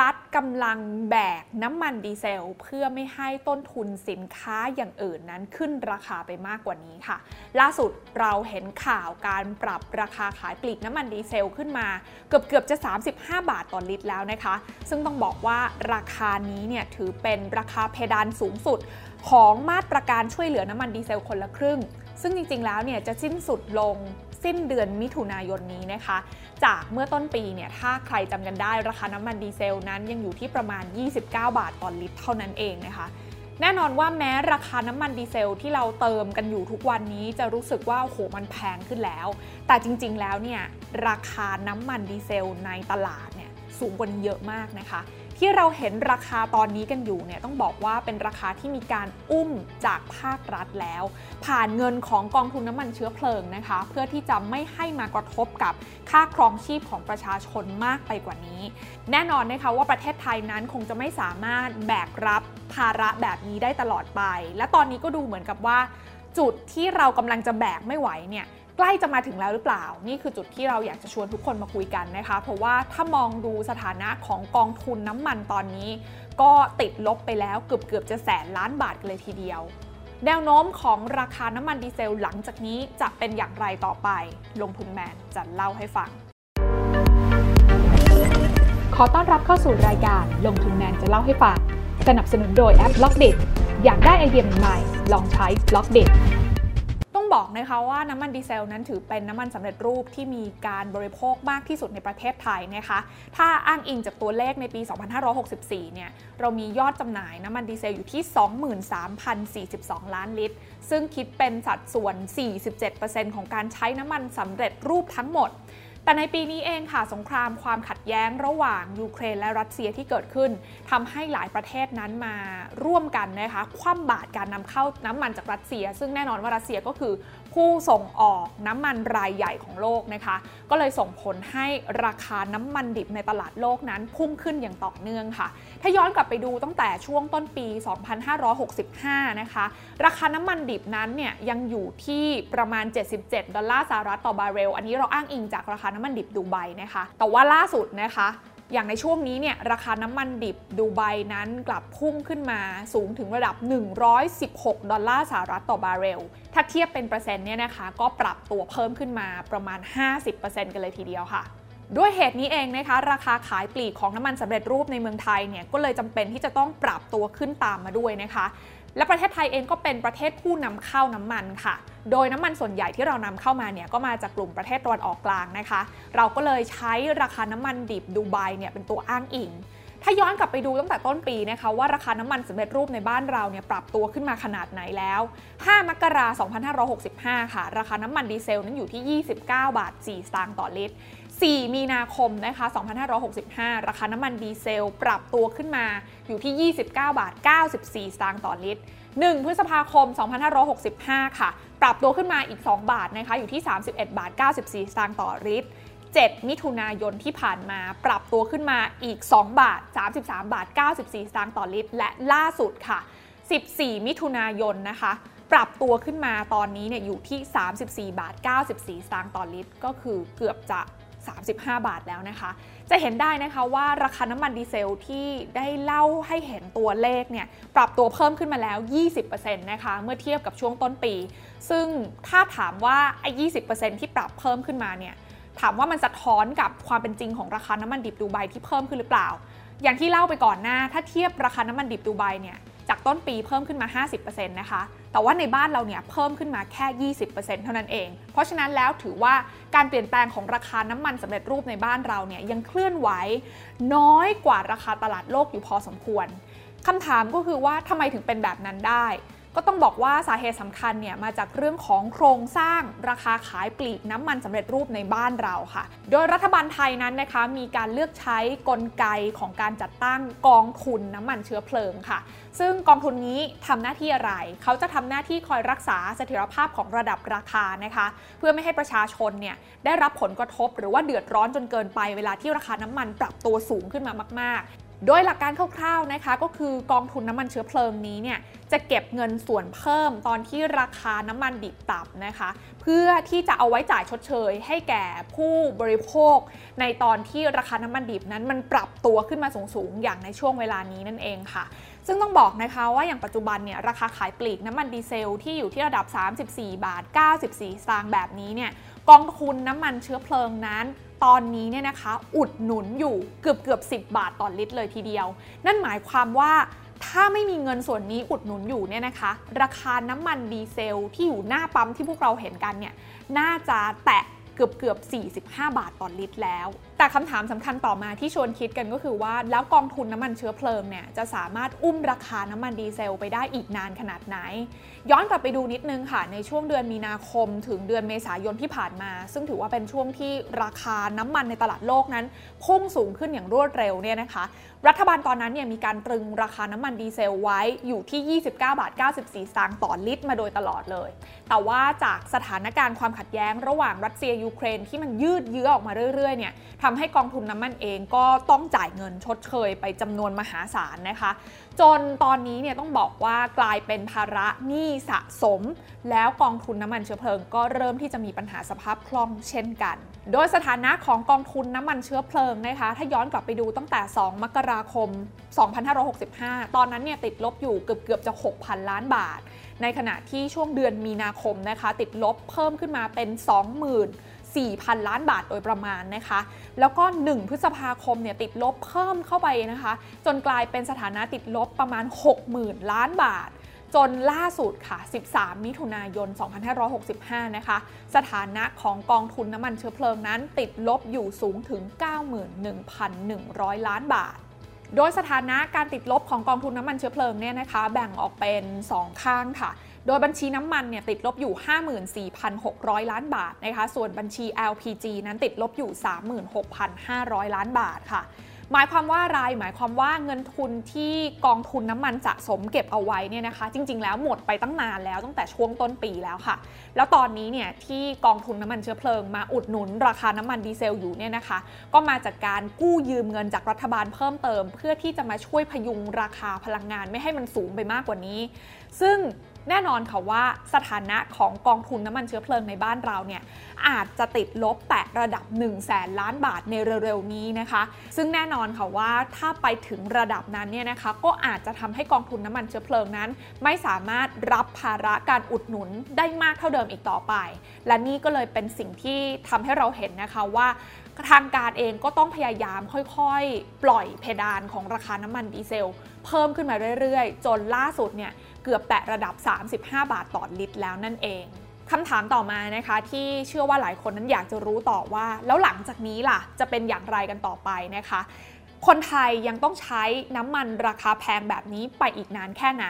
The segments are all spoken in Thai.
รัฐกำลังแบกน้ำมันดีเซล เพื่อไม่ให้ต้นทุนสินค้าอย่างอื่นนั้นขึ้นราคาไปมากกว่านี้ค่ะ ล่าสุดเราเห็นข่าวการปรับราคาขายปลีกน้ำมันดีเซลขึ้นมา เกือบเกือบจะ 35 บาทต่อลิตรแล้วนะคะ ซึ่งต้องบอกว่าราคานี้เนี่ยถือเป็นราคาเพดานสูงสุด ของมาตรการช่วยเหลือน้ำมันดีเซลคนละครึ่ง ซึ่งจริงๆแล้วเนี่ยจะสิ้นสุดลง สิ้นเดือนมิถุนายนนี้นะคะ จากเมื่อต้นปีเนี่ยถ้าใครจำกันได้ราคาน้ำมันดีเซลนั้นยังอยู่ที่ประมาณ 29 บาทต่อลิตรเท่านั้นเองนะคะแน่นอนว่าแม้ราคาน้ำมันดีเซลที่เราเติมกันอยู่ทุกวันนี้จะรู้สึกว่าโอ้โหมันแพงขึ้นแล้ว แต่จริงๆแล้วเนี่ยราคาน้ำมันดีเซลในตลาดเนี่ยสูงกว่านี้เยอะมากนะคะ ที่เราเห็นราคาตอนนี้กันอยู่เนี่ยต้องบอกว่าเป็นราคาที่มีการอุ้มจากภาครัฐแล้ว ผ่านเงินของกองทุนน้ำมันเชื้อเพลิงนะคะ เพื่อที่จะไม่ให้มากระทบกับค่าครองชีพของประชาชนมากไปกว่านี้ แน่นอนนะคะว่าประเทศไทยนั้นคงจะไม่สามารถแบกรับภาระแบบนี้ได้ตลอดไป และตอนนี้ก็ดูเหมือนกับว่า จุดที่เรากำลังจะแบกไม่ไหวเนี่ย ใกล้จะมาถึงแล้วหรือเปล่า นี่คือจุดที่เราอยากจะชวนทุกคนมาคุยกันนะคะ เพราะว่าถ้ามองดูสถานะของกองทุนน้ำมันตอนนี้ ก็ติดลบไปแล้วเกือบเกือบจะแสนล้านบาทเลยทีเดียว แนวโน้มของราคาน้ำมันดีเซลหลังจากนี้จะเป็นอย่างไรต่อไป ลงทุนแมนจะเล่าให้ฟัง ขอต้อนรับเข้าสู่รายการลงทุนแมนจะเล่าให้ฟัง สนับสนุนโดยแอป Blockdit อยากได้ไอเดียใหม่ลองใช้ Blockdit ต้องบอก นะคะว่าน้ำมันดีเซลนั้นถือเป็นน้ำมันสำเร็จรูปที่มีการบริโภคมากที่สุดในประเทศไทยนะคะถ้าอ้างอิงจากตัวเลขในปี 2564 เนี่ยเรามียอดจำหน่ายน้ำมันดีเซลอยู่ที่ 23,042 ล้านลิตร ซึ่งคิดเป็นสัดส่วน 47%ของการใช้น้ำมันสำเร็จรูปทั้งหมด แต่ในปีนี้เองค่ะสงครามความขัดแย้งระหว่างยูเครนและรัสเซียที่เกิดขึ้นทำให้หลายประเทศนั้นมาร่วมกันนะคะคว่ำบาตรการนำเข้าน้ำมันจากรัสเซีย ซึ่งแน่นอนว่ารัสเซียก็คือผู้ส่งออกน้ำมันรายใหญ่ของโลกนะคะ ก็เลยส่งผลให้ราคาน้ำมันดิบในตลาดโลกนั้นพุ่งขึ้นอย่างต่อเนื่องค่ะ ถ้าย้อนกลับไปดูตั้งแต่ช่วงต้นปี 2565 นะคะ ราคาน้ำมันดิบนั้นเนี่ยยังอยู่ที่ประมาณ 77 ดอลลาร์สหรัฐต่อบาร์เรล อันนี้เราอ้างอิงจากราคาน้ำมันดิบดูไบนะคะ แต่ว่าล่าสุดนะคะ อย่างในช่วงนี้เนี่ยราคาน้ำมันดิบดูไบนั้นกลับพุ่งขึ้นมาสูงถึงระดับ 116 ดอลลาร์สหรัฐต่อบาร์เรล ถ้าเทียบเป็นเปอร์เซ็นต์เนี่ยนะคะก็ปรับตัวเพิ่มขึ้นมาประมาณ 50%กันเลยทีเดียวค่ะด้วยเหตุนี้เองนะคะ ราคาขายปลีกของน้ำมันสำเร็จรูปในเมืองไทยเนี่ยก็เลยจำเป็นที่จะต้องปรับตัวขึ้นตามมาด้วยนะคะ และประเทศไทยเองก็เป็นประเทศผู้นำเข้าน้ำมันค่ะ โดยน้ำมันส่วนใหญ่ที่เรานำเข้ามาเนี่ยก็มาจากกลุ่มประเทศตะวันออกกลางนะคะ เราก็เลยใช้ราคาน้ำมันดิบดูไบเนี่ยเป็นตัวอ้างอิง ถ้าย้อนกลับไปดูตั้งแต่ต้นปีนะคะว่าราคาน้ำมันสำเร็จรูปในบ้านเราเนี่ยปรับตัวขึ้นมาขนาดไหนแล้ว 5 มกราคม 2565 ค่ะ ราคาน้ำมันดีเซลนั้นอยู่ที่ 29 บาท 4 สตางค์ต่อลิตร 4 มีนาคมนะคะ 2565 ราคาน้ำมันดีเซล ปรับตัวขึ้นมาอยู่ที่ 29 บาท 94 สตางค์ต่อลิตร 1 พฤษภาคม 2565 ค่ะ ปรับตัวขึ้นมาอีก 2 บาทนะคะ อยู่ที่ 31 บาท 94 สตางค์ต่อลิตร 7 มิถุนายนที่ผ่านมา ปรับตัวขึ้นมาอีก 2 บาท 33 บาท 94 สตางค์ต่อลิตร และล่าสุดค่ะ 14 มิถุนายนนะคะปรับตัวขึ้นมาตอนนี้เนี่ยอยู่ที่ 34 บาท 94 สตางค์ต่อลิตร ก็คือเกือบจะ 35 บาทแล้วนะคะ จะเห็นได้นะคะว่าราคาน้ำมันดีเซลที่ได้เล่าให้เห็นตัวเลขเนี่ยปรับตัวเพิ่มขึ้นมาแล้ว 20%นะคะเมื่อเทียบกับช่วงต้นปี ซึ่งถ้าถามว่าไอ้ 20%ที่ปรับเพิ่มขึ้นมาเนี่ยถามว่ามันสะท้อนกับความเป็นจริงของราคาน้ำมันดิบดูไบที่เพิ่มขึ้นหรือเปล่า อย่างที่เล่าไปก่อนหน้า ถ้าเทียบราคาน้ำมันดิบดูไบเนี่ยจากต้นปีเพิ่มขึ้นมา 50%นะคะ แต่ว่าในบ้านเราเนี่ยเพิ่มขึ้นมาแค่ 20%เท่านั้นเอง เพราะฉะนั้นแล้วถือว่าการเปลี่ยนแปลงของราคาน้ำมันสำเร็จรูปในบ้านเราเนี่ยยังเคลื่อนไหวน้อยกว่าราคาตลาดโลกอยู่พอสมควรคำถามก็คือว่าทำไมถึงเป็นแบบนั้นได้ ก็ต้องบอกว่าสาเหตุสำคัญเนี่ยมาจากเรื่องของโครงสร้างราคาขายปลีกน้ำมันสำเร็จรูปในบ้านเราค่ะ โดยรัฐบาลไทยนั้นนะคะมีการเลือกใช้กลไกของการจัดตั้งกองทุนน้ำมันเชื้อเพลิงค่ะ ซึ่งกองทุนนี้ทำหน้าที่อะไร เขาจะทำหน้าที่คอยรักษาเสถียรภาพของระดับราคานะคะ เพื่อไม่ให้ประชาชนเนี่ยได้รับผลกระทบ หรือว่าเดือดร้อนจนเกินไปเวลาที่ราคาน้ำมันปรับตัวสูงขึ้นมามาก ๆโดยหลักการคร่าวๆนะคะก็คือกองทุนน้ำมันเชื้อเพลิงนี้เนี่ย จะเก็บเงินส่วนเพิ่มตอนที่ราคาน้ำมันดิบต่ำนะคะ เพื่อที่จะเอาไว้จ่ายชดเชย ให้แก่ผู้บริโภค ในตอนที่ราคาน้ำมันดิบนั้นมันปรับตัวขึ้นมาสูงๆอย่างในช่วงเวลานี้นั่นเองค่ะซึ่งต้องบอกนะคะว่าอย่างปัจจุบันเนี่ยราคาขายปลีกน้ำมันดีเซลที่อยู่ที่ระดับ 34 บาท 94 สตางค์แบบนี้เนี่ยกองทุนน้ำมันเชื้อเพลิงนั้น ตอนนี้เนี่ยนะคะอุดหนุนอยู่เกือบเกือบ 10 บาทต่อลิตรเลยทีเดียว นั่นหมายความว่า ถ้าไม่มีเงินส่วนนี้อุดหนุนอยู่เนี่ยนะคะ ราคาน้ำมันดีเซลที่อยู่หน้าปั๊มที่พวกเราเห็นกันเนี่ยน่าจะแตะ เกือบเกือบ 45 บาทต่อลิตรแล้ว แต่คำถามสำคัญต่อมาที่ชวนคิดกันก็คือว่า แล้วกองทุนน้ำมันเชื้อเพลิงเนี่ยจะสามารถอุ้มราคาน้ำมันดีเซลไปได้อีกนานขนาดไหน ย้อนกลับไปดูนิดนึงค่ะ ในช่วงเดือนมีนาคม ถึงเดือนเมษายนที่ผ่านมา ซึ่งถือว่าเป็นช่วงที่ราคาน้ำมันในตลาดโลกนั้น พุ่งสูงขึ้นอย่างรวดเร็วเนี่ยนะคะ รัฐบาลตอนนั้นเนี่ยมีการตรึงราคาน้ำมันดีเซลไว้อยู่ที่ 29 บาท 94สตางค์ต่อลิตร มาโดยตลอดเลย แต่ว่าจากสถานการณ์ความขัดแย้งระหว่างรัสเซียยูเครนที่มันยืดเยื้อออกมาเรื่อยๆเนี่ยทำให้กองทุนน้ำมันเองก็ต้องจ่ายเงินชดเชยไปจำนวนมหาศาลนะคะ จนตอนนี้เนี่ยต้องบอกว่ากลายเป็นภาระหนี้สะสม แล้วกองทุนน้ำมันเชื้อเพลิง ก็เริ่มที่จะมีปัญหาสภาพคล่องเช่นกัน โดยสถานะของกองทุนน้ำมันเชื้อเพลิงนะคะถ้าย้อนกลับไปดูตั้งแต่ 2 มกราคม 2565 ตอนนั้นเนี่ยติดลบอยู่เกือบเกือบจะ 6,000 ล้านบาท ในขณะที่ช่วงเดือนมีนาคมนะคะ ติดลบเพิ่มขึ้นมาเป็น 20,000 4,000 ล้านบาทโดยประมาณนะคะ แล้วก็ 1 พฤษภาคมเนี่ยติดลบเพิ่มเข้าไปนะคะ จนกลายเป็นสถานะติดลบประมาณ 60,000 ล้านบาท จนล่าสุดค่ะ 13 มิถุนายน 2565 นะคะ สถานะของกองทุนน้ำมันเชื้อเพลิงนั้น ติดลบอยู่สูงถึง 91,100 ล้านบาทโดยสถานะการติดลบของกองทุนน้ำมันเชื้อเพลิงเนี่ยนะคะ แบ่งออกเป็น 2 ข้างค่ะ โดยบัญชีน้ำมันเนี่ยติดลบอยู่ 54,600 ล้านบาทนะคะ ส่วนบัญชี LPG นั้นติดลบอยู่ 36,500 ล้านบาทค่ะ หมายความว่าอะไร หมายความว่าเงินทุนที่กองทุนน้ำมันสะสมเก็บเอาไว้เนี่ยนะคะ จริง ๆ แล้วหมดไปตั้งนานแล้วตั้งแต่ช่วงต้นปีแล้วค่ะ แล้วตอนนี้เนี่ยที่กองทุนน้ำมันเชื้อเพลิงมาอุดหนุนราคาน้ำมันดีเซลอยู่เนี่ยนะคะ ก็มาจากการกู้ยืมเงินจากรัฐบาลเพิ่มเติม เพื่อที่จะมาช่วยพยุงราคาพลังงานไม่ให้มันสูงไปมากกว่านี้ ซึ่ง แน่นอนค่ะว่าสถานะของกองทุนน้ำมันเชื้อเพลิงในบ้านเราเนี่ยอาจจะติดลบแตะระดับ 1 0 0 0 0แสนล้านบาทในเร็วๆนี้นะคะ ซึ่งแน่นอนค่ะว่าถ้าไปถึงระดับนั้นเนี่ยนะคะก็อาจจะทำให้กองทุนน้ำมันเชื้อเพลิงนั้น ไม่สามารถรับภาระการอุดหนุนได้มากเท่าเดิมอีกต่อไป และนี่ก็เลยเป็นสิ่งที่ทำให้เราเห็นนะคะว่าทางการเองก็ต้องพยายามค่อยๆ ปล่อยเพดานของราคาน้ำมันดีเซล เพิ่มขึ้นมาเรื่อยๆ จนล่าสุดเนี่ย เกือบแตะระดับ 35 บาทต่อลิตรแล้วนั่นเองคำถามต่อมานะคะที่เชื่อว่าหลายคนนั้นอยากจะรู้ต่อว่า แล้วหลังจากนี้ล่ะ จะเป็นอย่างไรกันต่อไปนะคะ คนไทยยังต้องใช้น้ำมันราคาแพงแบบนี้ไปอีกนานแค่ไหน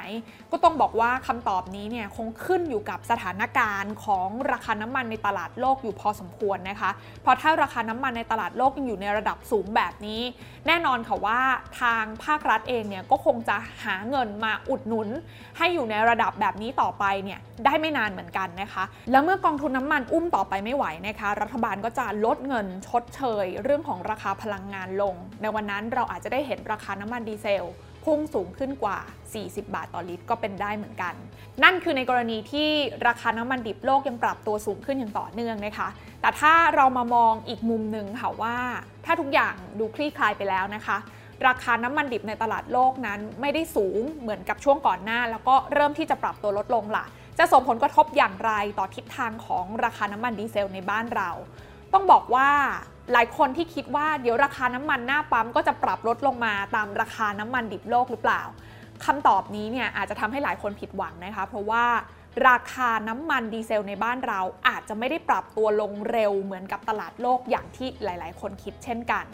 ก็ต้องบอกว่าคำตอบนี้เนี่ยคงขึ้นอยู่กับสถานการณ์ของราคาน้ำมันในตลาดโลกอยู่พอสมควรนะคะ เพราะถ้าราคาน้ำมันในตลาดโลกยังอยู่ในระดับสูงแบบนี้ แน่นอนค่ะว่าทางภาครัฐเองเนี่ยก็คงจะหาเงินมาอุดหนุน ให้อยู่ในระดับแบบนี้ต่อไปเนี่ยได้ไม่นานเหมือนกันนะคะ แล้วเมื่อกองทุนน้ำมันอุ้มต่อไปไม่ไหวนะคะ รัฐบาลก็จะลดเงินชดเชย เรื่องของราคาพลังงานลงในวันนั้นเราอาจจะได้เห็นราคาน้ำมันดีเซลพุ่งสูงขึ้นกว่า 40 บาทต่อลิตรก็เป็นได้เหมือนกัน นั่นคือในกรณีที่ราคาน้ำมันดิบโลกยังปรับตัวสูงขึ้นอย่างต่อเนื่องนะคะ แต่ถ้าเรามามองอีกมุมหนึ่งค่ะว่า ถ้าทุกอย่างดูคลี่คลายไปแล้วนะคะ ราคาน้ำมันดิบในตลาดโลกนั้นไม่ได้สูงเหมือนกับช่วงก่อนหน้า แล้วก็เริ่มที่จะปรับตัวลดลงล่ะ จะส่งผลกระทบอย่างไรต่อทิศทางของราคาน้ำมันดีเซลในบ้านเรา ต้องบอกว่า หลายคนที่คิดว่าเดี๋ยวราคาน้ำมันหน้าปั๊มก็จะปรับลดลงมาตามราคาน้ำมันดิบโลกหรือเปล่าคำตอบนี้เนี่ยอาจจะทำให้หลายคนผิดหวังนะคะ เพราะว่า ราคาน้ำมันดีเซลในบ้านเราอาจจะไม่ได้ปรับตัวลงเร็วเหมือนกับตลาดโลกอย่างที่หลาย ๆ คนคิดเช่นกัน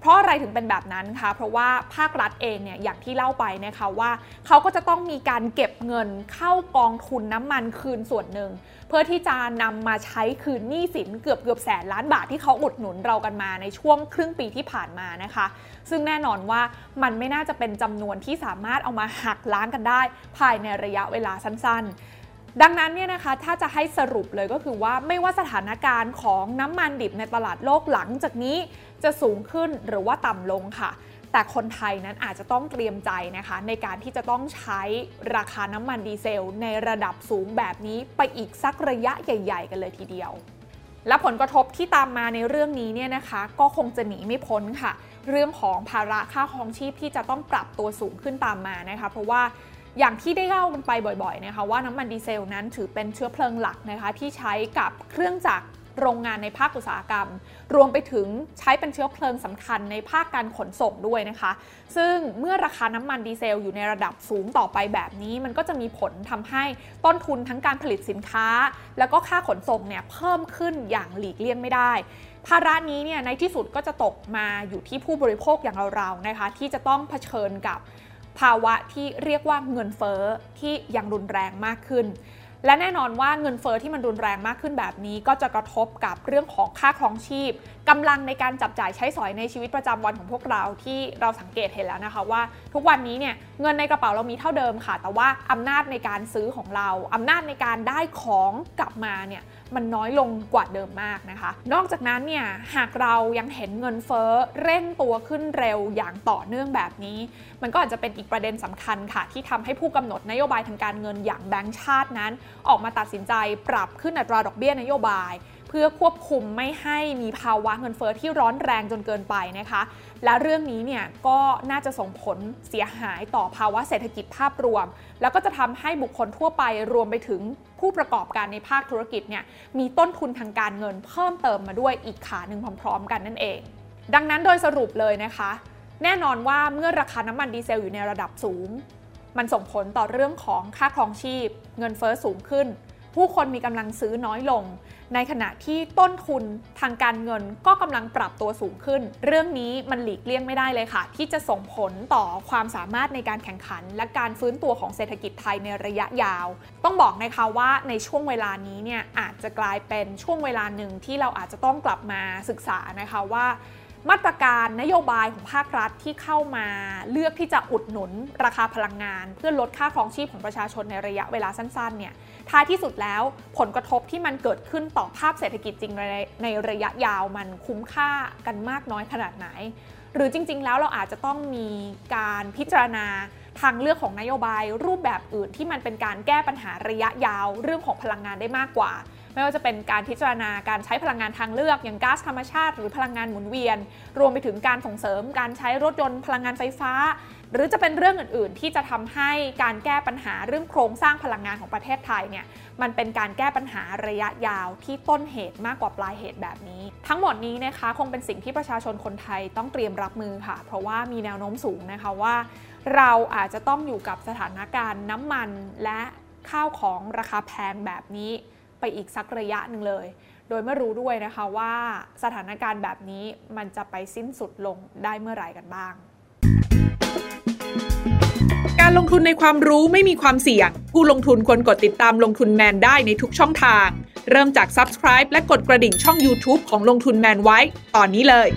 เพราะอะไรถึงเป็นแบบนั้นคะ เพราะว่าภาครัฐเองเนี่ยอย่างที่เล่าไปนะคะว่า เขาก็จะต้องมีการเก็บเงินเข้ากองทุนน้ำมันคืนส่วนหนึ่ง เพื่อที่จะนำมาใช้คืนหนี้สินเกือบเกือบแสนล้านบาทที่เขาอุดหนุนเรากันมาในช่วงครึ่งปีที่ผ่านมานะคะ ซึ่งแน่นอนว่ามันไม่น่าจะเป็นจำนวนที่สามารถเอามาหักล้างกันได้ ภายในระยะเวลาสั้น ๆ ดังนั้นเนี่ยนะคะถ้าจะให้สรุปเลยก็คือว่าไม่ว่าสถานการณ์ของน้ำมันดิบในตลาดโลกหลังจากนี้จะสูงขึ้นหรือว่าต่ำลงค่ะ แต่คนไทยนั้นอาจจะต้องเตรียมใจนะคะ ในการที่จะต้องใช้ราคาน้ำมันดีเซล ในระดับสูงแบบนี้ไปอีกสักระยะใหญ่ ๆ กันเลยทีเดียว และผลกระทบที่ตามมาในเรื่องนี้เนี่ยนะคะ ก็คงจะหนีไม่พ้นค่ะ เรื่องของภาระค่าครองชีพที่จะต้องปรับตัวสูงขึ้นตามมานะคะ เพราะว่า อย่างที่ได้เล่ากันไปบ่อยๆนะคะว่าน้ำมันดีเซลนั้นถือเป็นเชื้อเพลิงหลักนะคะที่ใช้กับเครื่องจักรโรงงานในภาคอุตสาหกรรม รวมไปถึงใช้เป็นเชื้อเพลิงสำคัญในภาคการขนส่งด้วยนะคะ ซึ่งเมื่อราคาน้ำมันดีเซลอยู่ในระดับสูงต่อไปแบบนี้ มันก็จะมีผลทำให้ต้นทุนทั้งการผลิตสินค้า แล้วก็ค่าขนส่งเนี่ยเพิ่มขึ้นอย่างหลีกเลี่ยงไม่ได้ภาระนี้เนี่ยในที่สุดก็จะตกมาอยู่ที่ผู้บริโภคอย่างเราๆนะคะที่จะต้องเผชิญกับ ภาวะที่เรียกว่าเงินเฟ้อที่ยังรุนแรงมากขึ้น และแน่นอนว่าเงินเฟอ้อที่มันรุนแรงมากขึ้นแบบนี้ ก็จะกระทบกับเรื่องของค่าครองชีพ กำลังในการจับจ่ายใช้สอยในชีวิตประจำวันของพวกเราที่เราสังเกตเห็นแล้วนะคะว่า ทุกวันนี้เนี่ยเงินในกระเป๋าเรามีเท่าเดิมค่ะ แต่ว่าอำนาจในการซื้อของเราอำนาจในการได้ของกลับมาเนี่ยมันน้อยลงกว่าเดิมมากนะคะ นอกจากนั้นเนี่ยหากเรายังเห็นเงินเฟ้อเร่งตัวขึ้นเร็วอย่างต่อเนื่องแบบนี้ มันก็อาจจะเป็นอีกประเด็นสำคัญค่ะ ที่ทำให้ผู้กำหนดนโยบายทางการเงินอย่างแบงก์ชาตินั้น ออกมาตัดสินใจปรับขึ้นอัตราดอกเบี้ยนโยบาย เพื่อควบคุมไม่ให้มีภาวะเงินเฟอ้อที่ร้อนแรงจนเกินไปนะคะ และเรื่องนี้เนี่ยก็น่าจะส่งผลเสียหายต่อภาวะเศรษฐกิจภาพรวม แล้วก็จะทำให้บุคคลทั่วไปรวมไปถึงผู้ประกอบการในภาคธุรกิจเนี่ยมีต้นทุนทางการเงินเพิ่มเติมมาด้วยอีกขาหนึ่งพร้อม ๆ กันนั่นเอง ดังนั้นโดยสรุปเลยนะคะ แน่นอนว่าเมื่อราคาน้ำมันดีเซลอยู่ในระดับสูง มันส่งผลต่อเรื่องของค่าครองชีพ เงินเฟอ้อสูงขึ้น ผู้คนมีกำลังซื้อน้อยลง ในขณะที่ต้นทุนทางการเงินก็กำลังปรับตัวสูงขึ้น เรื่องนี้มันหลีกเลี่ยงไม่ได้เลยค่ะ ที่จะส่งผลต่อความสามารถในการแข่งขัน และการฟื้นตัวของเศรษฐกิจไทยในระยะยาว ต้องบอกนะคะว่าในช่วงเวลานี้เนี่ยอาจจะกลายเป็นช่วงเวลาหนึ่งที่เราอาจจะต้องกลับมาศึกษานะคะว่า มาตรการนโยบายของภาครัฐที่เข้ามาเลือกที่จะอุดหนุนราคาพลังงาน เพื่อลดค่าครองชีพของประชาชนในระยะเวลาสั้นๆเนี่ยท้ายที่สุดแล้วผลกระทบที่มันเกิดขึ้นต่อภาพเศรษฐกิจจริงในในระยะยาวมันคุ้มค่ากันมากน้อยขนาดไหน หรือจริง ๆ แล้วเราอาจจะต้องมีการพิจารณาทางเลือกของนโยบายรูปแบบอื่นที่มันเป็นการแก้ปัญหาระยะยาวเรื่องของพลังงานได้มากกว่า ไม่ว่าจะเป็นการพิจารณาการใช้พลังงานทางเลือก อย่างก๊าซธรรมชาติ หรือพลังงานหมุนเวียน รวมไปถึงการส่งเสริมการใช้รถยนต์พลังงานไฟฟ้า หรือจะเป็นเรื่องอื่น ๆ ที่จะทำให้การแก้ปัญหาเรื่องโครงสร้างพลังงานของประเทศไทยเนี่ยมันเป็นการแก้ปัญหาระยะยาวที่ต้นเหตุมากกว่าปลายเหตุแบบนี้ ทั้งหมดนี้นะคะคงเป็นสิ่งที่ประชาชนคนไทยต้องเตรียมรับมือค่ะ เพราะว่ามีแนวโน้มสูงนะคะว่า เราอาจจะต้องอยู่กับสถานการณ์น้ำมันและข้าวของราคาแพงแบบนี้ ไปอีกสักระยะหนึ่งเลย โดยไม่รู้ด้วยนะคะว่าสถานการณ์แบบนี้มันจะไปสิ้นสุดลงได้เมื่อไหร่กันบ้าง การลงทุนในความรู้ไม่มีความเสี่ยง ผู้ลงทุนควรกดติดตามลงทุนแมนได้ในทุกช่องทาง เริ่มจาก Subscribe และกดกระดิ่งช่อง YouTube ของลงทุนแมนไว้ ตอนนี้เลย